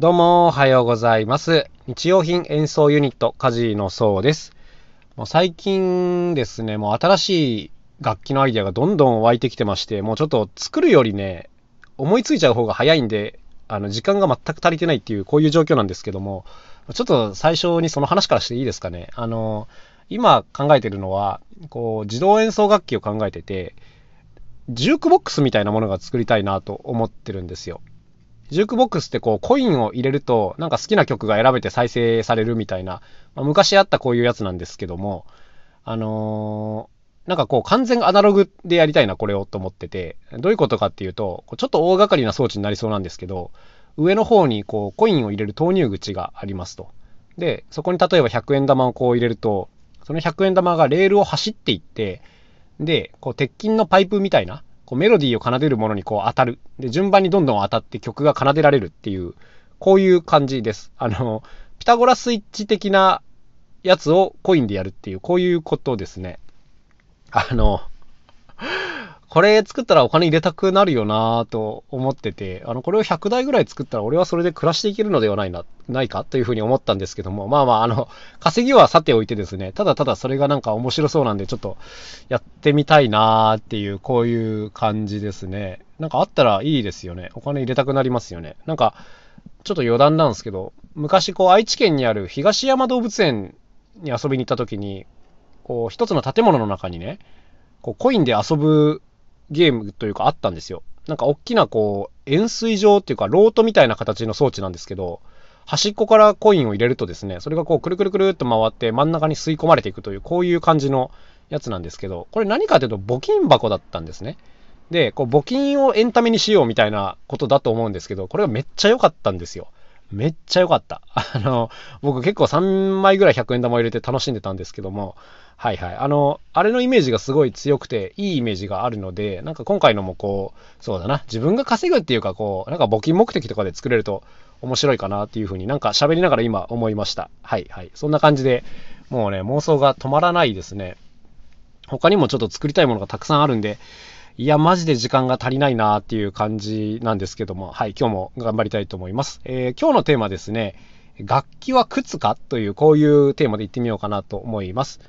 どうも、おはようございます。日用品演奏ユニット、カジのそうです。もう最近ですね、もう新しい楽器のアイデアがどんどん湧いてきてまして、もうちょっと作るよりね、思いついちゃう方が早いんで、あの、時間が全く足りてないっていう、こういう状況なんですけども、ちょっと最初にその話からしていいですかね。あの、今考えてるのは、こう、自動演奏楽器を考えてて、ジュークボックスみたいなものが作りたいなと思ってるんですよ。ジュークボックスってこうコインを入れるとなんか好きな曲が選べて再生されるみたいな、まあ、昔あったこういうやつなんですけども、あのーなんかこう完全アナログでやりたいなこれをと思ってて、どういうことかっていうと、ちょっと大掛かりな装置になりそうなんですけど、上の方にこうコインを入れる投入口がありますと。で、そこに例えば100円玉をこう入れると、その100円玉がレールを走っていって、で、こう鉄筋のパイプみたいな、こうメロディーを奏でるものにこう当たる。で、順番にどんどん当たって曲が奏でられるっていう、こういう感じです。あの、ピタゴラスイッチ的なやつをコインでやるっていう、こういうことですね。あの、これ作ったらお金入れたくなるよなぁと思ってて、あの、これを100台ぐらい作ったら俺はそれで暮らしていけるのではないな、ないかというふうに思ったんですけども、まあまあ、あの、稼ぎはさておいてですね、ただただそれがなんか面白そうなんで、ちょっとやってみたいなっていう、こういう感じですね。なんかあったらいいですよね。お金入れたくなりますよね。なんか、ちょっと余談なんですけど、昔こう愛知県にある東山動物園に遊びに行った時に、こう一つの建物の中にね、こうコインで遊ぶゲームというかあったんですよ。なんか大きなこう円錐状っていうかロートみたいな形の装置なんですけど、端っこからコインを入れるとですね、それがこうくるくるくるっと回って真ん中に吸い込まれていくという、こういう感じのやつなんですけど、これ何かというと募金箱だったんですね。で、こう募金をエンタメにしようみたいなことだと思うんですけど、これがめっちゃ良かったんですよ。めっちゃ良かった。あの、僕結構3枚ぐらい100円玉入れて楽しんでたんですけども、はいはい。あの、あれのイメージがすごい強くて、いいイメージがあるので、なんか今回のもこう、そうだな、自分が稼ぐっていうかこう、なんか募金目的とかで作れると面白いかなっていうふうになんか喋りながら今思いました。はいはい。そんな感じで、もうね、妄想が止まらないですね。他にもちょっと作りたいものがたくさんあるんで、いや、マジで時間が足りないなっていう感じなんですけども、はい、今日も頑張りたいと思います。えー今日のテーマですね、楽器は靴かという、こういうテーマでいってみようかなと思います。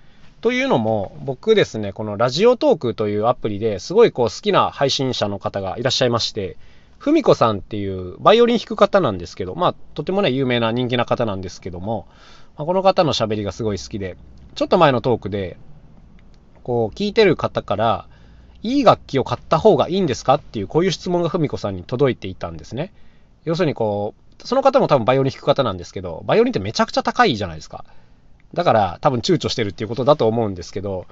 というのも、僕ですね、このラジオトークというアプリですごいこう好きな配信者の方がいらっしゃいまして、ふみこさんっていうバイオリン弾く方なんですけど、まあ、とてもね、有名な人気な方なんですけども、まあこの方の喋りがすごい好きで、ちょっと前のトークで、こう、聞いてる方から、いい楽器を買った方がいいんですか？っていう、こういう質問がふみこさんに届いていたんですね。要するにこう、その方も多分バイオリン弾く方なんですけど、バイオリンってめちゃくちゃ高いじゃないですか。だから多分躊躇してるっていうことだと思うんですけど、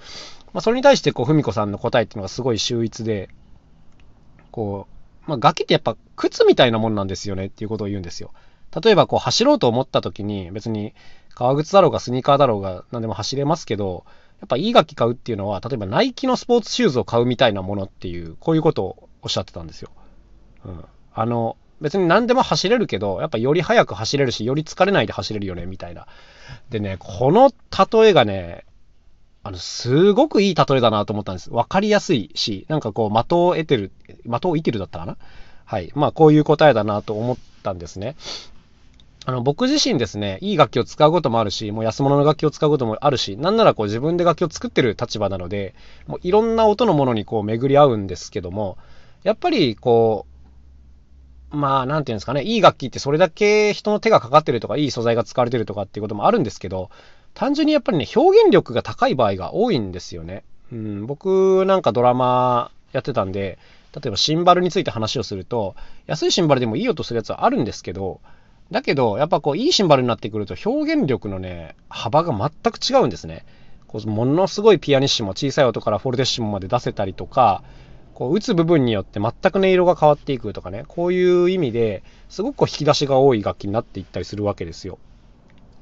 まあ、それに対してこう、ふみこさんの答えっていうのがすごい秀逸で、こう、まあ、楽器ってやっぱ靴みたいなもんなんですよねっていうことを言うんですよ。例えばこう走ろうと思った時に別に革靴だろうがスニーカーだろうが何でも走れますけど、やっぱいい楽器買うっていうのは、例えばナイキのスポーツシューズを買うみたいなものっていう、こういうことをおっしゃってたんですよ。うん。あの、別に何でも走れるけど、やっぱより速く走れるし、より疲れないで走れるよね、みたいな。でね、この例えがね、あの、すごくいい例えだなと思ったんです。わかりやすいし、なんかこう、的を得てる、的を得てるだったかなはい。まあ、こういう答えだなと思ったんですね。あの、僕自身ですね、いい楽器を使うこともあるし、もう安物の楽器を使うこともあるし、なんならこう自分で楽器を作ってる立場なので、もういろんな音のものにこう巡り合うんですけども、やっぱりこう、まあ、なんていうんですかね、いい楽器ってそれだけ人の手がかかってるとか、いい素材が使われてるとかっていうこともあるんですけど、単純にやっぱりね、表現力が高い場合が多いんですよね。うん、僕なんかドラマやってたんで、例えばシンバルについて話をすると、安いシンバルでもいい音するやつはあるんですけど、だけど、やっぱこう、いいシンバルになってくると表現力のね、幅が全く違うんですね。こうものすごいピアニッシモ、小さい音からフォルテッシモまで出せたりとか、こう打つ部分によって全く音色が変わっていくとかね、こういう意味ですごくこう引き出しが多い楽器になっていったりするわけですよ。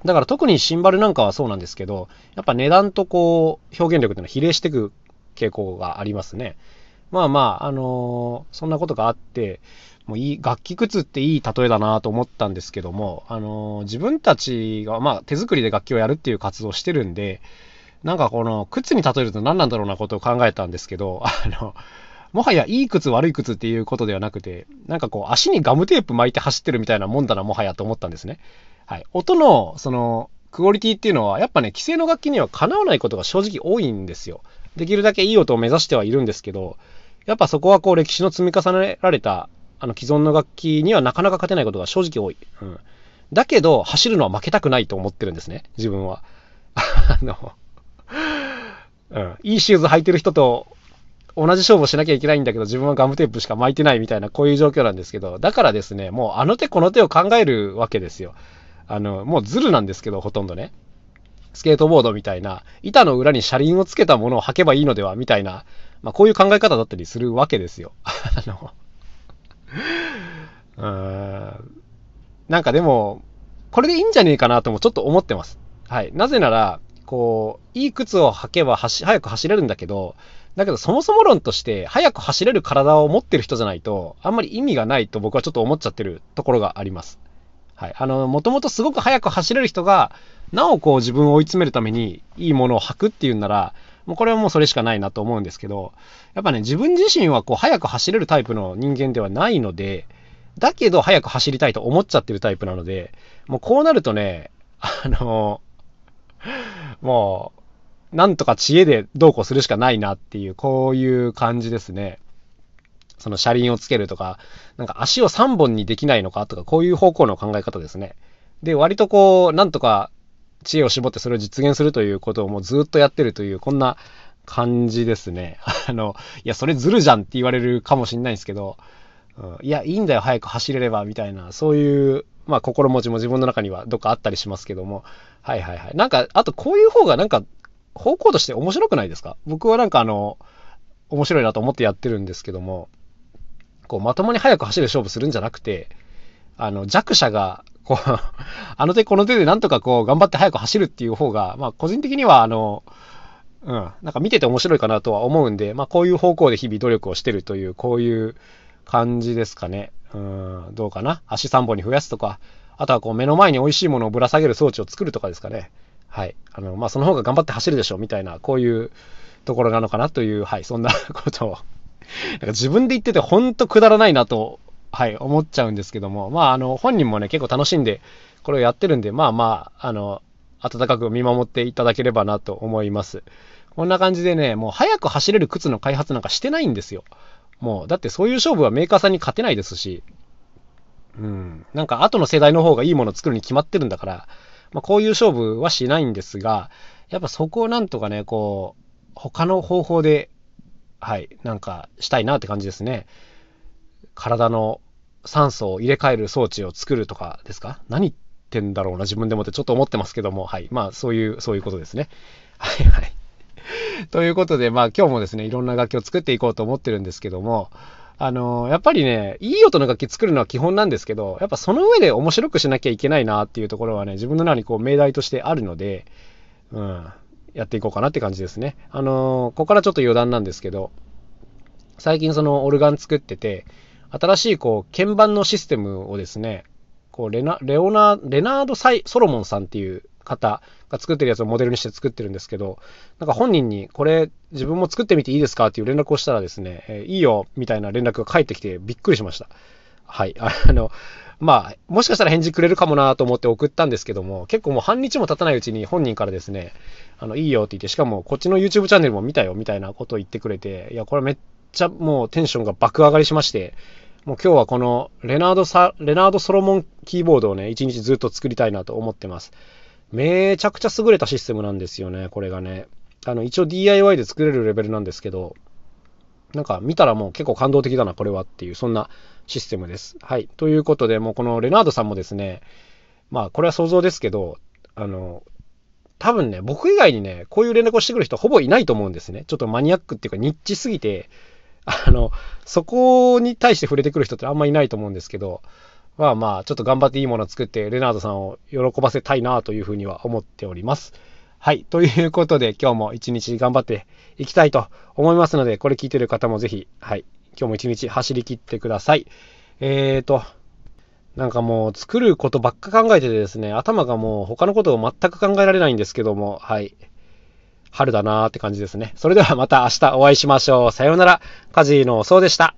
だから特にシンバルなんかはそうなんですけど、やっぱ値段とこう表現力っていうのは比例していく傾向がありますね。まあまあ、あのーそんなことがあって、もういい、楽器靴っていい例えだなと思ったんですけども、あのー自分たちが、まあ手作りで楽器をやるっていう活動をしてるんで、なんかこの靴に例えると何なんだろうなことを考えたんですけど、あの、もはやいい靴悪い靴っていうことではなくて、なんかこう足にガムテープ巻いて走ってるみたいなもんだな、もはやと思ったんですね。はい。音の、その、クオリティっていうのは、やっぱね、既成の楽器にはかなわないことが正直多いんですよ。できるだけいい音を目指してはいるんですけど、やっぱそこはこう歴史の積み重ねられた、あの既存の楽器にはなかなか勝てないことが正直多い。うん。だけど、走るのは負けたくないと思ってるんですね、自分は。あの、うん。いいシューズ履いてる人と同じ勝負をしなきゃいけないんだけど、自分はガムテープしか巻いてないみたいな、こういう状況なんですけど、だからですね、もうあの手この手を考えるわけですよ。あの、もうズルなんですけど、ほとんどね。スケートボードみたいな、板の裏に車輪をつけたものを履けばいいのではみたいな、まあ、こういう考え方だったりするわけですよ。あの うん、なんかでも、これでいいんじゃねえかなともちょっと思ってます。はい。なぜなら、こう、いい靴を履けば走早く走れるんだけど、だけどそもそも論として、早く走れる体を持ってる人じゃないと、あんまり意味がないと僕はちょっと思っちゃってるところがあります。はい。あの、もともとすごく速く走れる人が、なおこう自分を追い詰めるためにいいものを履くっていうんなら、もうこれはもうそれしかないなと思うんですけど、やっぱね、自分自身はこう速く走れるタイプの人間ではないので、だけど速く走りたいと思っちゃってるタイプなので、もうこうなるとね、あの、もう、なんとか知恵でどうこうするしかないなっていう、こういう感じですね。その車輪をつけるとか、なんか足を3本にできないのかとか、こういう方向の考え方ですね。で、割とこう、なんとか知恵を絞ってそれを実現するということをもうずっとやってるという、こんな感じですね。あの、いや、それずるじゃんって言われるかもしんないんですけど、うん、いや、いいんだよ、早く走れれば、みたいな、そういう、まあ、心持ちも自分の中にはどっかあったりしますけども、はいはいはい。なんか、あとこういう方がなんか、方向として面白くないですか？僕はなんかあの、面白いなと思ってやってるんですけども、こう、まともに速く走る勝負するんじゃなくて、あの、弱者が、こうあの手この手でなんとかこう、頑張って速く走るっていう方が、まあ、個人的には、あの、うん、なんか見てて面白いかなとは思うんで、まあ、こういう方向で日々努力をしてるという、こういう感じですかね。うん、どうかな。足3本に増やすとか、あとはこう、目の前に美味しいものをぶら下げる装置を作るとかですかね。はい。あの、まあ、その方が頑張って走るでしょう、みたいな、こういうところなのかなという、はい、そんなことをなんか自分で言っててほんとくだらないなと、はい、思っちゃうんですけども、まあ、あの、本人もね、結構楽しんで、これをやってるんで、まあまあ、あの、温かく見守っていただければなと思います。こんな感じでね、もう早く走れる靴の開発なんかしてないんですよ。もう、だってそういう勝負はメーカーさんに勝てないですし、うん、なんか後の世代の方がいいものを作るに決まってるんだから、まあ、こういう勝負はしないんですが、やっぱそこをなんとかね、こう、他の方法ではい、なんかしたいなって感じですね。体の酸素を入れ替える装置を作るとかですか？何言ってんだろうな、自分でもってちょっと思ってますけども、はい。まあ、そういう、そういうことですね。はいはい。ということで、まあ今日もですね、いろんな楽器を作っていこうと思ってるんですけども、あのやっぱりね、いい音の楽器作るのは基本なんですけど、やっぱその上で面白くしなきゃいけないなっていうところはね、自分の中にこう命題としてあるので、うん。やっていこうかなって感じですね。あのー、ここからちょっと余談なんですけど、最近そのオルガン作ってて、新しいこう鍵盤のシステムをですね、こうレナレオナレナードサイ・ソロモンさんっていう方が作ってるやつをモデルにして作ってるんですけど、なんか本人にこれ自分も作ってみていいですかっていう連絡をしたらですね、え、いいよみたいな連絡が返ってきてびっくりしました。はい。あの、まあ、もしかしたら返事くれるかもなと思って送ったんですけども、結構もう半日も経たないうちに本人からですね、あの、いいよって言って、しかもこっちの YouTube チャンネルも見たよみたいなことを言ってくれて、いや、これめっちゃもうテンションが爆上がりしまして、もう今日はこのレナードサ、レナードソロモンキーボードをね、一日ずっと作りたいなと思ってます。めちゃくちゃ優れたシステムなんですよね、これがね。あの、一応 DIY で作れるレベルなんですけど、なんか見たらもう結構感動的だな、これはっていう、そんなシステムです。はい。ということで、もうこのレナードさんもですね、まあこれは想像ですけど、あの、多分ね、僕以外にね、こういう連絡をしてくる人ほぼいないと思うんですね。ちょっとマニアックっていうかニッチすぎて、あの、そこに対して触れてくる人ってあんまいないと思うんですけど、まあまあ、ちょっと頑張っていいものを作って、レナードさんを喜ばせたいなというふうには思っております。はい。ということで、今日も一日頑張っていきたいと思いますので、これ聞いてる方もぜひ、はい。今日も一日走り切ってください。えーと、なんかもう作ることばっか考えててですね、頭がもう他のことを全く考えられないんですけども、はい。春だなーって感じですね。それではまた明日お会いしましょう。さようなら。カジーのそうでした。